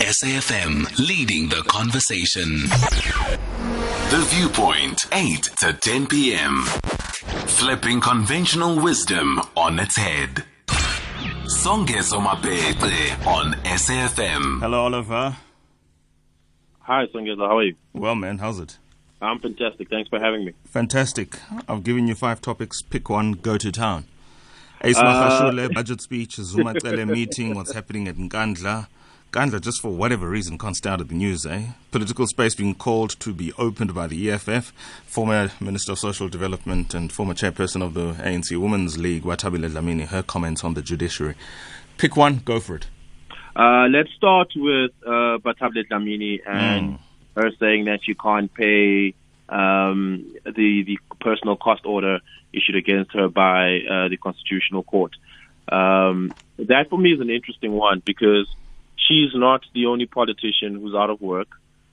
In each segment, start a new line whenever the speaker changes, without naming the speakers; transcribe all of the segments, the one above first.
SAFM leading the conversation. The Viewpoint, 8 to 10 p.m. Flipping conventional wisdom on its head. Songezo Mapete on SAFM.
Hello, Oliver.
Hi, Songezo. How are you?
Well, man, how's it?
I'm fantastic. Thanks for having me.
Fantastic. I've given you five topics. Pick one, go to town. Ace
Uh,
Magashule, budget speech, Zuma Cele meeting, what's happening at Nkandla. Nkandla, just for whatever reason, can't stay out of the news, eh? Political space being called to be opened by the EFF. Former Minister of Social Development and former chairperson of the ANC Women's League, Bathabile Dlamini, her comments on the judiciary. Pick one, go for it.
Uh, let's start with uh, Bathabile Dlamini and her saying that she can't pay um, the the personal cost order issued against her by uh, the Constitutional Court. Um, that for me is an interesting one because she's not the only politician who's out of work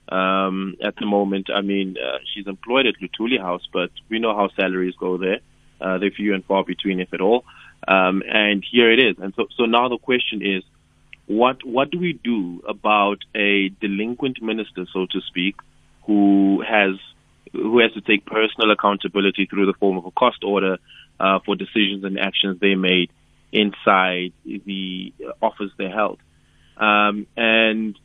um, at the moment. I mean, uh, she's employed at Luthuli House, but we know how salaries go there. Uh, they're few and far between, if at all. Um, and here it is. And so, so now the question is, what what do we do about a delinquent minister, so to speak, who has who has to take personal accountability through the form of a cost order uh, for decisions and actions they made inside the office they held? Um, and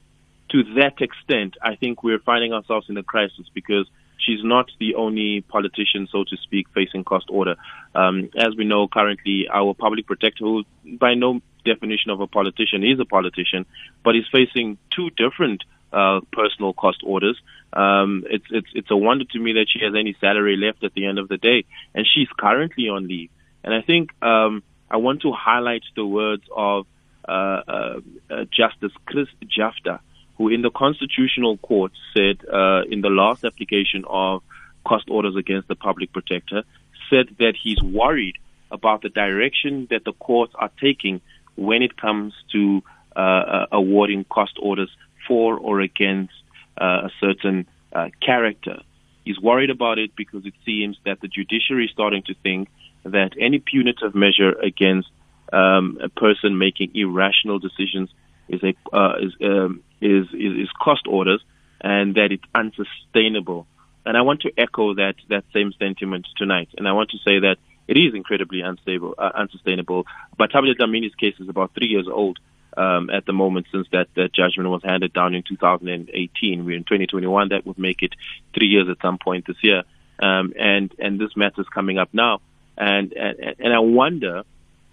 to that extent, I think we're finding ourselves in a crisis because she's not the only politician, so to speak, facing cost order. Um, as we know currently, our public protector, who by no definition of a politician is a politician, but is facing two different uh, personal cost orders. Um, it's it's it's a wonder to me that she has any salary left at the end of the day, and she's currently on leave. And I think um, I want to highlight the words of Justice Chris Jafta, who in the Constitutional Court said uh, in the last application of cost orders against the public protector, said that he's worried about the direction that the courts are taking when it comes to uh, uh, awarding cost orders for or against uh, a certain uh, character. He's worried about it because it seems that the judiciary is starting to think that any punitive measure against um, a person making irrational decisions is a uh, is, um, is is is cost orders, and that it's unsustainable. And I want to echo that that same sentiment tonight. And I want to say that it is incredibly unstable, uh, unsustainable. Bathabile Dlamini's case is about three years old um, at the moment since that, that judgment was handed down in 2018. We're in 2021. That would make it three years at some point this year. Um, and and this matter is coming up now. And and, and I wonder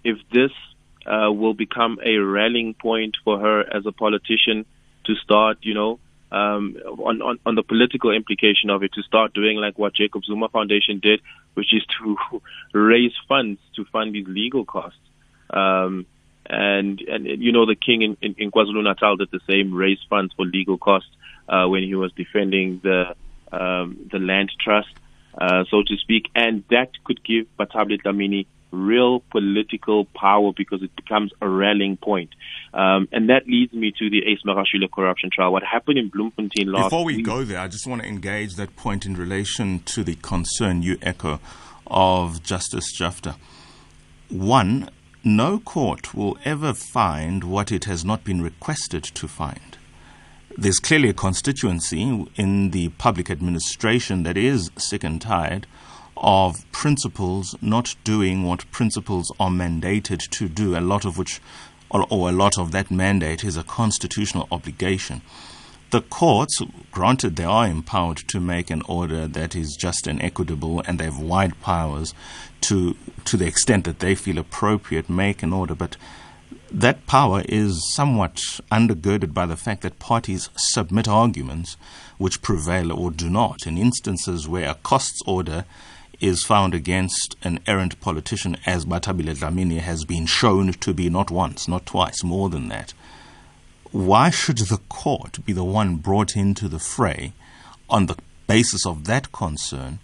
if this uh, will become a rallying point for her as a politician to start, you know, um, on, on, on the political implication of it, to start doing like what Jacob Zuma Foundation did, which is to raise funds to fund these legal costs. Um, and, and, you know, the king in, in, in KwaZulu Natal did the same, raise funds for legal costs, uh, when he was defending the, um, the land trust, uh, so to speak. And that could give Bathabile Dlamini real political power because it becomes a rallying point. Um, and that leads me to the Ace Magashule corruption trial. What happened in Bloemfontein last
Before we
week-
go there, I just want to engage that point in relation to the concern you echo of Justice Jafta. One, no court will ever find what it has not been requested to find. There's clearly a constituency in the public administration that is sick and tired of principals not doing what principals are mandated to do, a lot of which, or, or a lot of that mandate is a constitutional obligation. The courts, granted, they are empowered to make an order that is just and equitable, and they have wide powers to to the extent that they feel appropriate make an order, but that power is somewhat undergirded by the fact that parties submit arguments which prevail or do not. In instances where a costs order is found against an errant politician, as Bathabile Dlamini has been shown to be not once, not twice, more than that, why should the court be the one brought into the fray on the basis of that concern,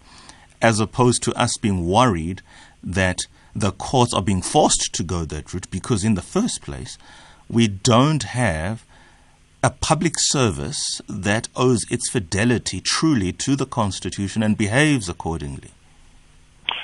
as opposed to us being worried that the courts are being forced to go that route because, in the first place, we don't have a public service that owes its fidelity truly to the Constitution and behaves accordingly.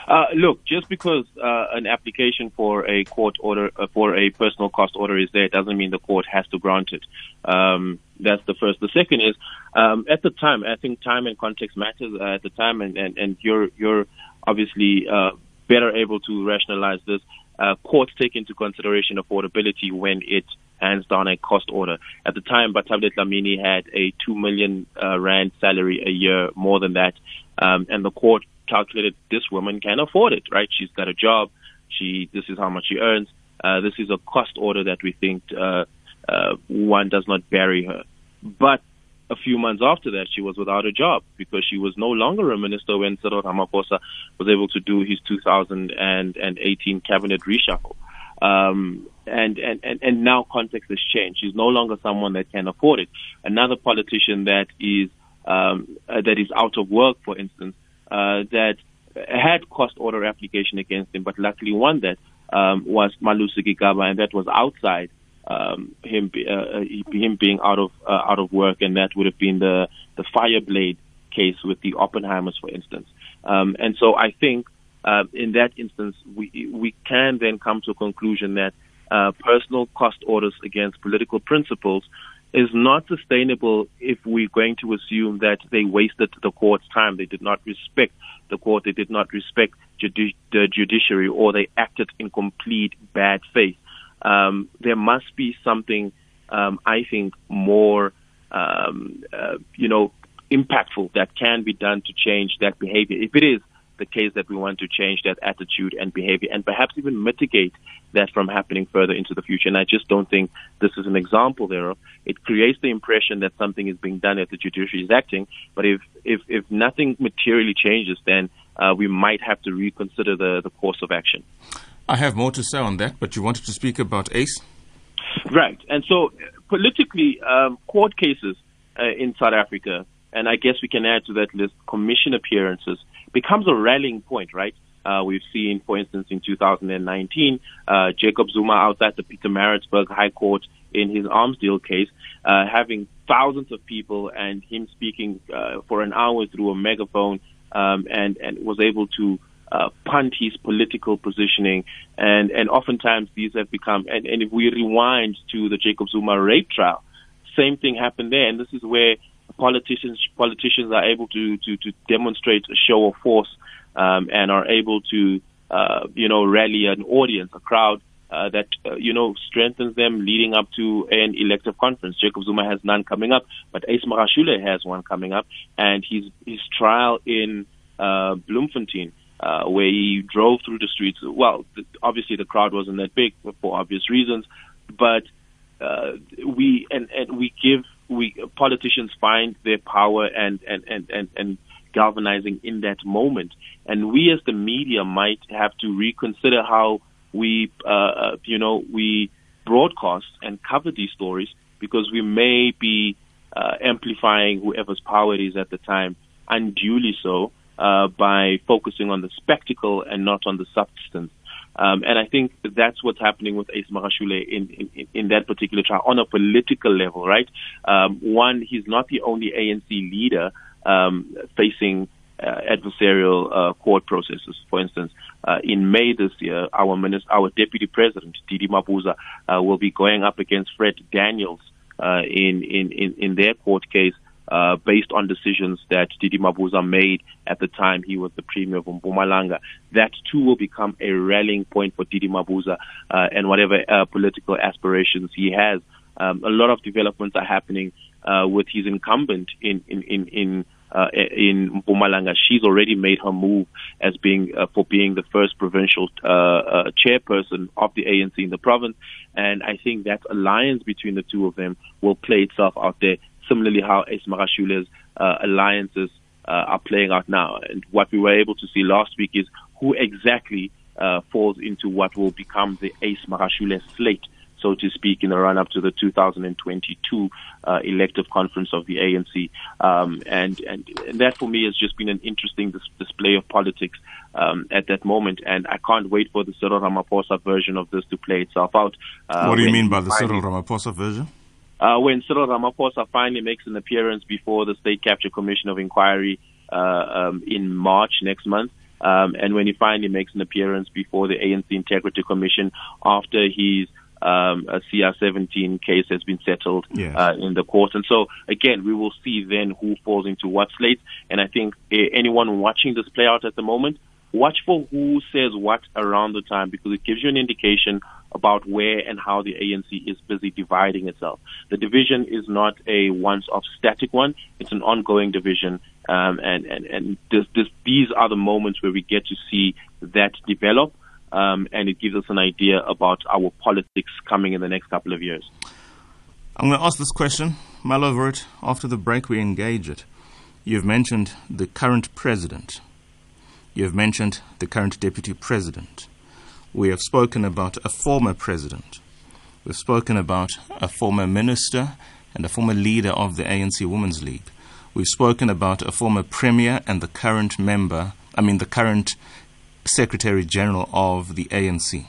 Uh, look, just because uh, an application for a court order uh, for a personal cost order is there doesn't mean the court has to grant it. Um, that's the first. The second is um, at the time. I think time and context matters uh, at the time, and, and, and you're you're obviously uh, better able to rationalize this. Uh, courts take into consideration affordability when it hands down a cost order. At the time, Bathabile Dlamini had a two million rand salary a year, more than that, um, and the court calculated this woman can afford it, right? She's got a job. She, this is how much she earns. Uh, this is a cost order that we think uh, uh, one does not bury her. But a few months after that, she was without a job because she was no longer a minister when Cyril Ramaphosa was able to do his 2018 cabinet reshuffle. Um, and, and, and, and now context has changed. She's no longer someone that can afford it. Another politician that is um, uh, that is out of work, for instance, uh, that had cost order application against him, but luckily won that um, was Malusi Gigaba, and that was outside um, him uh, him being out of uh, out of work, and that would have been the the Fireblade case with the Oppenheimers, for instance. Um, and so I think uh, in that instance, we we can then come to a conclusion that uh, personal cost orders against political principles is not sustainable if we're going to assume that they wasted the court's time. They did not respect the court. They did not respect judi- the judiciary or they acted in complete bad faith. Um, there must be something, um, I think, more, um, uh, you know, impactful that can be done to change that behavior. If it is the case that we want to change that attitude and behavior and perhaps even mitigate that from happening further into the future. And I just don't think this is an example thereof. It creates the impression that something is being done that the judiciary is acting, but if, if, if nothing materially changes, then uh, we might have to reconsider the, the course of action.
I have more to say on that, but you wanted to speak about ACE?
Right. And so politically, um, court cases uh, in South Africa, and I guess we can add to that list commission appearances, becomes a rallying point, right? Uh, we've seen, for instance, in 2019, uh, Jacob Zuma outside the Pietermaritzburg High Court in his arms deal case, uh, having thousands of people and him speaking uh, for an hour through a megaphone, um, and and was able to uh, punt his political positioning. And and oftentimes these have become. And, and if we rewind to the Jacob Zuma rape trial, same thing happened there. And this is where politicians politicians are able to to, to demonstrate a show of force um, and are able to uh, you know rally an audience, a crowd. Uh, that uh, you know strengthens them leading up to an elective conference. Jacob Zuma has none coming up, but Ace Magashule has one coming up, and his his trial in uh, Bloemfontein, uh, where he drove through the streets. Well, obviously the crowd wasn't that big for obvious reasons, but uh, we and and we give we politicians find their power and and and and, and galvanizing in that moment. And we as the media might have to reconsider how we, uh, uh, you know, we broadcast and cover these stories because we may be uh, amplifying whoever's power it is at the time unduly so uh, by focusing on the spectacle and not on the substance. Um, and I think that's what's happening with Ace Magashule in, in, in that particular trial on a political level, right? Um, one, he's not the only ANC leader um, facing uh, adversarial uh, court processes. For instance, uh, in May this year, our minister, our deputy president, DD Mabuza, uh, will be going up against Fred Daniels uh, in, in, in, in their court case uh, based on decisions that DD Mabuza made at the time he was the premier of Mpumalanga. That too will become a rallying point for DD Mabuza uh, and whatever uh, political aspirations he has. Um, a lot of developments are happening uh, with his incumbent in in in. in uh, in Mpumalanga, she's already made her move as being uh, for being the first provincial uh, uh, chairperson of the ANC in the province, and I think that alliance between the two of them will play itself out there similarly how Ace Magashule's uh, alliances uh, are playing out now. And what we were able to see last week is who exactly uh, falls into what will become the Ace Magashule slate, so to speak, in the run up to the 2022 uh, elective conference of the ANC. Um, and, and, and that for me has just been an interesting dis- display of politics um, at that moment. And I can't wait for the Cyril Ramaphosa version of this to play itself out.
Uh, what do you mean by the Cyril Ramaphosa version?
Uh, when Cyril Ramaphosa finally makes an appearance before the State Capture Commission of Inquiry uh, um, in March next month. Um, and when he finally makes an appearance before the ANC Integrity Commission after his um, a CR17 case has been settled
Yes.
uh, in the court. And so, again, we will see then who falls into what slate. And I think uh, anyone watching this play out at the moment, watch for who says what around the time because it gives you an indication about where and how the ANC is busy dividing itself. The division is not a once-off static one; it's an ongoing division, um, and and and this, this, these are the moments where we get to see that develop, um, and it gives us an idea about our politics coming in the next couple of years.
I'm going to ask this question, mull over it. After the break, we engage it. You've mentioned the current president. You've mentioned the current deputy president. We have spoken about a former president. We've spoken about a former minister and a former leader of the ANC Women's League. We've spoken about a former premier and the current member, I mean, the current secretary general of the ANC.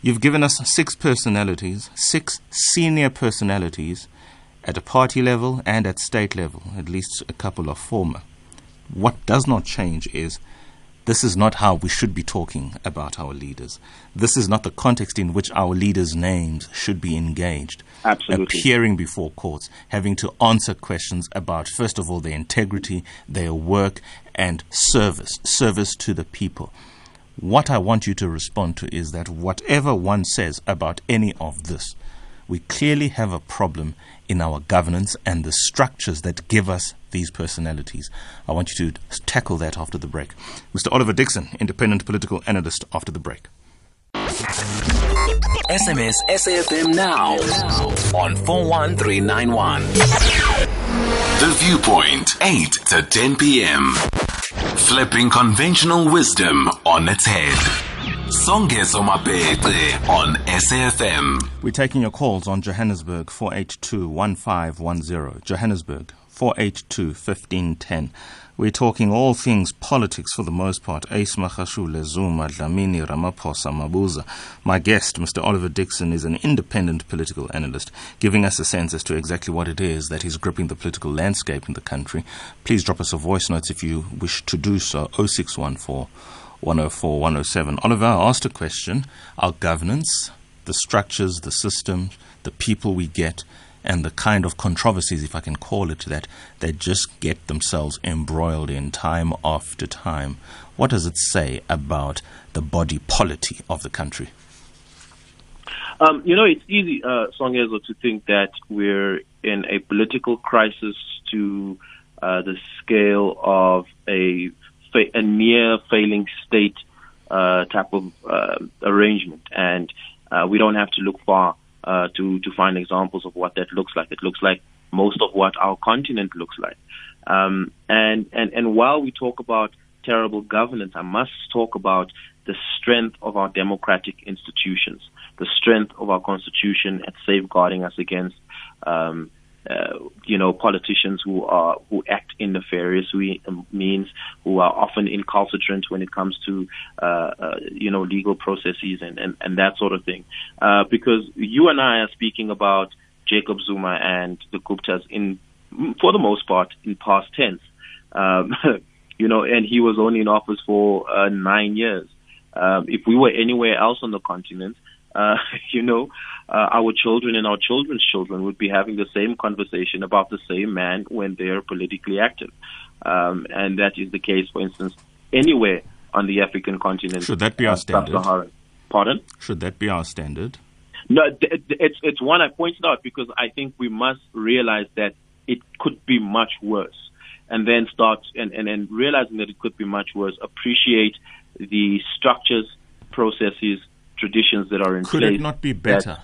You've given us six personalities, six senior personalities at a party level and at state level, at least a couple of former. What does not change is this is not how we should be talking about our leaders. This is not the context in which our leaders' names should be engaged.
Absolutely.
Appearing before courts, having to answer questions about, first of all, their integrity, their work, and service, service to the people. What I want you to respond to is that whatever one says about any of this, we clearly have a problem in our governance and the structures that give us these personalities. I want you to tackle that after the break. Mr. Oliver Dickson, independent political analyst, after the break.
SMS SAFM now on 41391. The Viewpoint, 8 to 10 p.m. Flipping conventional wisdom on its head. Songezo Mapete on SAFM.
We're taking your calls on Johannesburg 482 1510. Johannesburg 482 1510. We're talking all things politics for the most part. Ace Magashule, Zuma, Dlamini, Ramaphosa, Mabuza. My guest, Mr. Oliver Dickson, is an independent political analyst, giving us a sense as to exactly what it is that is gripping the political landscape in the country. Please drop us a voice note if you wish to do so. 0614 104 107. Oliver asked a question. Our governance, the structures, the systems, the people we get, and the kind of controversies, if I can call it that, they just get themselves embroiled in time after time. What does it say about the body polity of the country?
Um, you know, it's easy, uh, Songezo, to think that we're in a political crisis to uh, the scale of a, fa- a near failing state uh, type of uh, arrangement. And uh, we don't have to look far uh, to, to find examples of what that looks like. It looks like most of what our continent looks like. Um, and, and, and while we talk about terrible governance, I must talk about the strength of our democratic institutions, the strength of our constitution at safeguarding us against, um, uh, you know, politicians who are who act in nefarious um, means, who are often incalcitrant when it comes to, uh, uh, you know, legal processes and, and, and that sort of thing. Uh, because you and I are speaking about Jacob Zuma and the Guptas in, for the most part, in past tense. Um, you know, and he was only in office for uh, nine years. Um, if we were anywhere else on the continent, uh, you know, uh, our children and our children's children would be having the same conversation about the same man when they are politically active. Um, and that is the case, for instance, anywhere on the African continent.
Should that be our
uh,
standard?
Pardon?
Should that be our standard?
No, it's it's one I pointed out because I think we must realize that it could be much worse, and then start and and, and realizing that it could be much worse. Appreciate the structures, processes, traditions that are in
Could
place.
Could it not be better?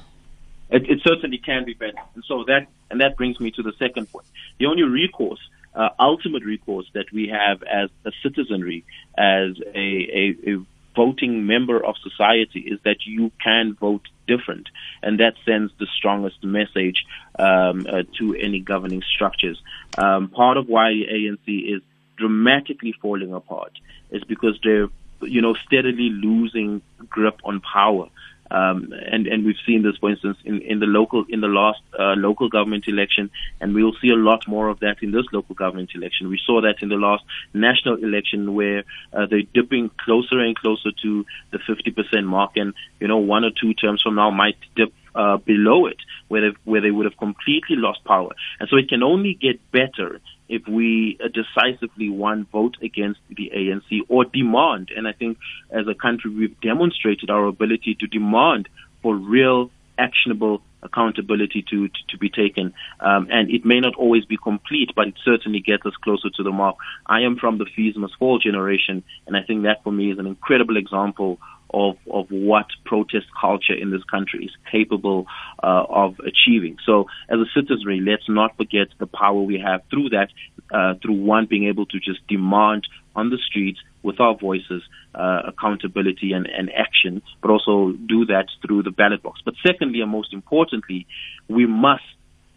it, it certainly can be better. And so that and that brings me to the second point. The only recourse, uh, ultimate recourse that we have as a citizenry, as a, a, a voting member of society, is that you can vote different, and that sends the strongest message um, uh, to any governing structures. Um, part of why the ANC is dramatically falling apart is because they're, you know, steadily losing grip on power. Um, and and we've seen this, for instance, in, in the local in the last uh, local government election, and we will see a lot more of that in this local government election. We saw that in the last national election, where uh, they're dipping closer and closer to the 50% mark, and you know, one or two terms from now might dip uh, below it, where where they would have completely lost power. And so it can only get better if we uh, decisively one vote against the ANC or demand. And I think as a country we've demonstrated our ability to demand for real actionable accountability to, to, to be taken. Um, and it may not always be complete, but it certainly gets us closer to the mark. I am from the fees must fall generation, and I think that for me is an incredible example of, of what protest culture in this country is capable uh, of achieving. So, as a citizenry, let's not forget the power we have through that, uh, through one being able to just demand on the streets with our voices uh, accountability and, and action, but also do that through the ballot box. But secondly, and most importantly, we must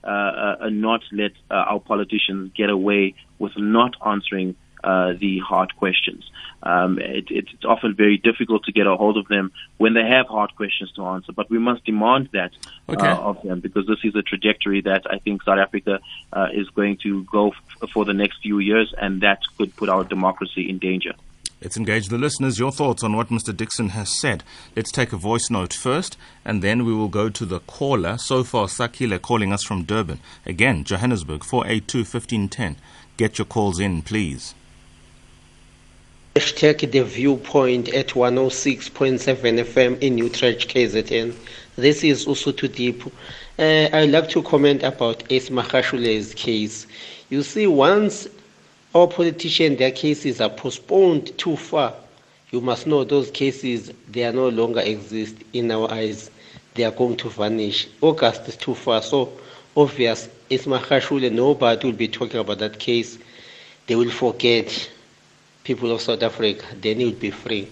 uh, uh, not let uh, our politicians get away with not answering uh, the hard questions. Um, it, it's often very difficult to get a hold of them when they have hard questions to answer, but we must demand that okay. uh, of them because this is a trajectory that I think South Africa uh, is going to go f- for the next few years, and that could put our democracy in danger.
Let's engage the listeners. Your thoughts on what Mr. Dickson has said. Let's take a voice note first, and then we will go to the caller. So far, Sakile calling us from Durban. Again, Johannesburg, 482 1510. Get your calls in, please.
Hashtag the viewpoint at 106.7 FM in Utrecht, KZN. This is also too deep. Uh, I'd like to comment about Ace Magashule's case. You see, once our politicians, their cases are postponed too far, you must know those cases, they are no longer exist in our eyes. They are going to vanish. August is too far, so obvious. Ace Magashule, nobody will be talking about that case. They will forget people of South Africa, then it would be free.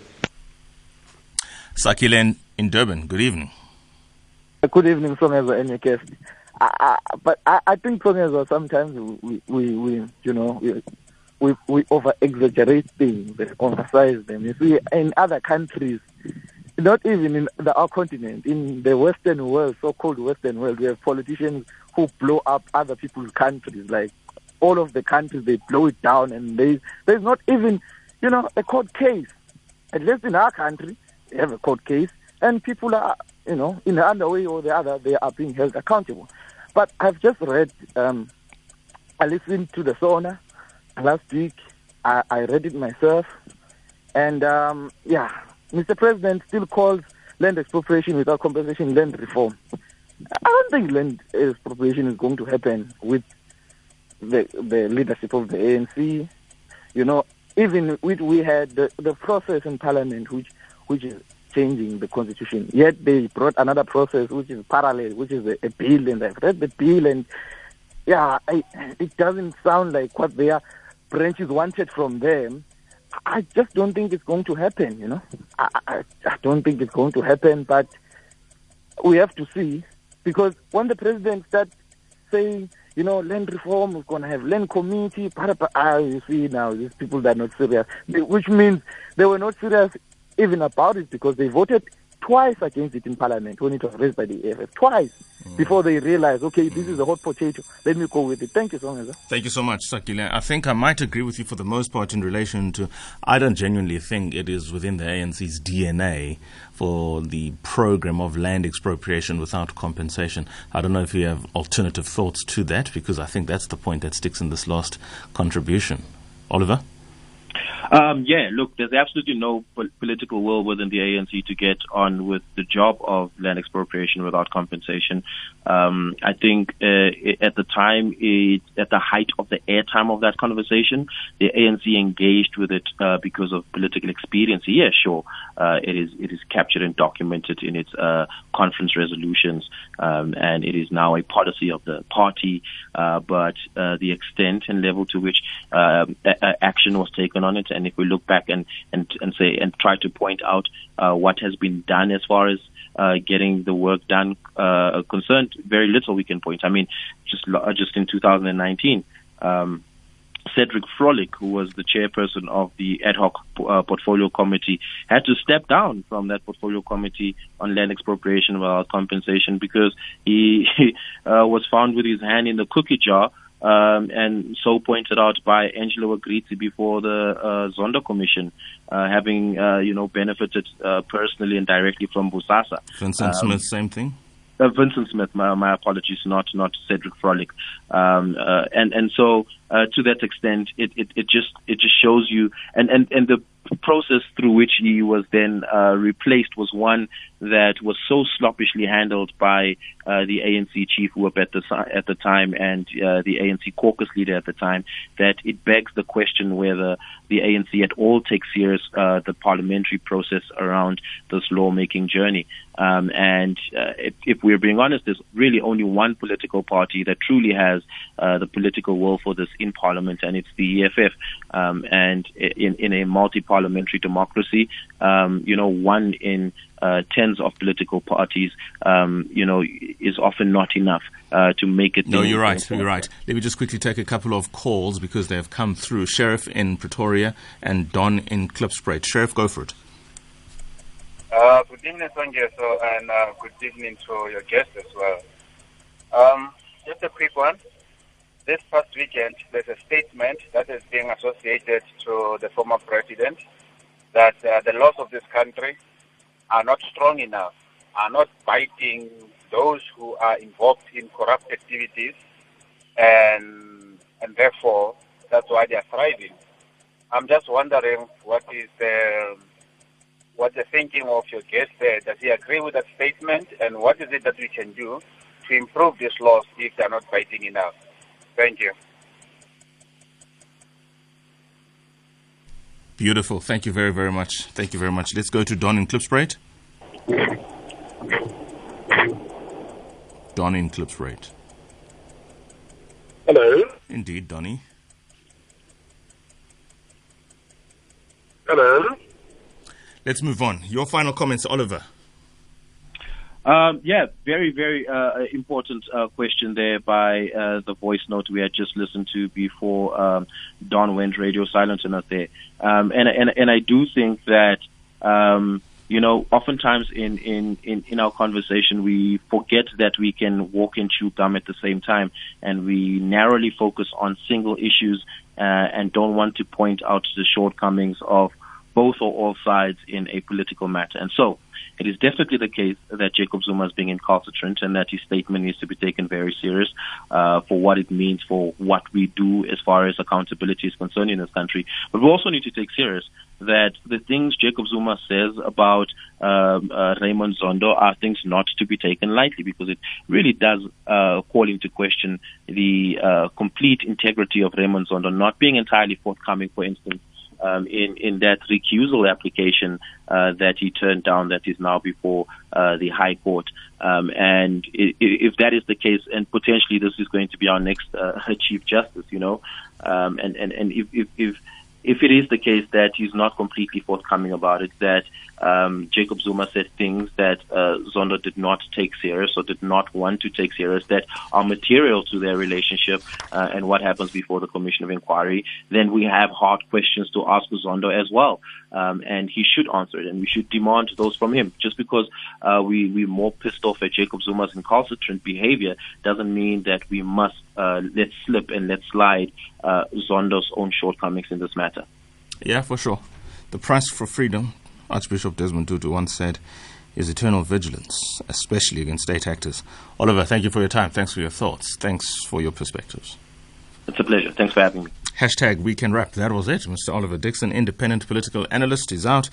Sakilen in Durban, good evening.
Uh, good evening, Somezo and your guest. I, I, but I, I think Somezo, sometimes we, we, we, you know, we, we, we over exaggerate things, we emphasize them. You see, in other countries, not even in the, our continent, in the Western world, so-called Western world, we have politicians who blow up other people's countries, like all of the countries they blow it down and they, there's not even you know a court case. At least in our country they have a court case and people are you know in one way or the other they are being held accountable. But i've just read um i listened to the SONA last week. I, I read it myself. And um yeah mr president still calls land expropriation without compensation land reform. I don't think land expropriation is going to happen with the the leadership of the ANC. You know, even we had the, the process in Parliament, which which is changing the constitution. Yet they brought another process which is parallel, which is a, a bill, and I've read the bill, and yeah, I, it doesn't sound like what their branches wanted from them. I just don't think it's going to happen. You know, I, I, I don't think it's going to happen, but we have to see because when the president starts saying you know, land reform, we're going to have land committee. Ah, you see now, these people that are not serious, which means they were not serious even about it because they voted twice against it in parliament when it was raised by the EFF. Twice mm. before they realized, okay, this is a hot potato. Let me go with it. Thank you so much.
Thank you so much, Sakile. I think I might agree with you for the most part in relation to, I don't genuinely think it is within the ANC's DNA for the program of land expropriation without compensation. I don't know if you have alternative thoughts to that because I think that's the point that sticks in this last contribution. Oliver?
Um, yeah, look, there's absolutely no po- political will within the ANC to get on with the job of land expropriation without compensation. Um, I think uh, at the time, it, at the height of the airtime of that conversation, the ANC engaged with it uh, because of political expediency. Yeah, sure, uh, it is it is captured and documented in its uh, conference resolutions, um, and it is now a policy of the party. Uh, but uh, the extent and level to which um, a- action was taken on it, and if we look back and and and say and try to point out uh, what has been done as far as uh, getting the work done uh, concerned, very little we can point. I mean, just uh, just in 2019, um, Cedric Frolick, who was the chairperson of the ad hoc uh, portfolio committee, had to step down from that portfolio committee on land expropriation without compensation because he, he uh, was found with his hand in the cookie jar. Um, and so pointed out by Angelo Agrizzi before the uh, Zondo Commission, uh, having uh, you know benefited uh, personally and directly from Bosasa.
Vincent um, Smith, same thing.
Uh, Vincent Smith, my, my apologies, not not Cedric Frolick, um, uh, and and so uh, to that extent, it, it, it just it just shows you, and and and the process through which he was then uh, replaced was one that was so sloppishly handled by uh, the ANC chief whip at the at the time and uh, the ANC caucus leader at the time that it begs the question whether the ANC at all takes serious uh, the parliamentary process around this lawmaking journey. Um, and uh, if, if, we're being honest, there's really only one political party that truly has uh, the political will for this in Parliament, and it's the EFF. Um, and in, in a multi-parliamentary democracy, um, you know, one in uh, tens of political parties, um, you know, is often not enough uh, to make it.
No, you're right. You're right. Let me just quickly take a couple of calls because they have come through. Sheriff in Pretoria and Don in Klipspruit. Sheriff, go for it.
Uh, good evening, So, and uh, good evening to your guests as well. Um, just a quick one. This past weekend, there's a statement that is being associated to the former president that uh, the laws of this country are not strong enough, are not biting those who are involved in corrupt activities, and and therefore that's why they are thriving. I'm just wondering what is the what the thinking of your guest there. Does he agree with that statement? And what is it that we can do to improve these laws if they're not biting enough? Thank you.
Beautiful. Thank you very, very much. Thank you very much. Let's go to Don in Klipspruit. Don in Klipspruit.
Hello.
Indeed, Donny.
Hello.
Let's move on. Your final comments, Oliver.
Um, yeah, very, very uh, important uh, question there by uh, the voice note we had just listened to before um, Don went radio silent on us there. Um, and, and, and I do think that, um, you know, oftentimes in, in, in, in our conversation, we forget that we can walk and chew gum at the same time, and we narrowly focus on single issues uh, and don't want to point out the shortcomings of both or all sides in a political matter. And so, it is definitely the case that Jacob Zuma is being incalcitrant and that his statement needs to be taken very serious uh, for what it means for what we do as far as accountability is concerned in this country. But we also need to take serious that the things Jacob Zuma says about um, uh, Raymond Zondo are things not to be taken lightly because it really does uh, call into question the uh, complete integrity of Raymond Zondo not being entirely forthcoming, for instance, um, in in that recusal application uh, that he turned down that is now before uh, the High Court. Um, and if, that is the case, and potentially this is going to be our next uh, Chief Justice, you know, um, and and and if if, if if it is the case that he's not completely forthcoming about it, that um, Jacob Zuma said things that uh, Zondo did not take serious or did not want to take serious that are material to their relationship uh, and what happens before the Commission of Inquiry, then we have hard questions to ask Zondo as well. Um, and he should answer it, and we should demand those from him. Just because uh, we, we're more pissed off at Jacob Zuma's incalcitrant behavior doesn't mean that we must uh, let slip and let slide uh, Zondo's own shortcomings in this matter.
Yeah, for sure. The price for freedom Archbishop Desmond Tutu once said, is eternal vigilance, especially against state actors. Oliver, thank you for your time. Thanks for your thoughts. Thanks for your perspectives.
It's a pleasure. Thanks for having me.
Hashtag Weekend Wrap. That was it. Mr. Oliver Dickson, independent political analyst, is out.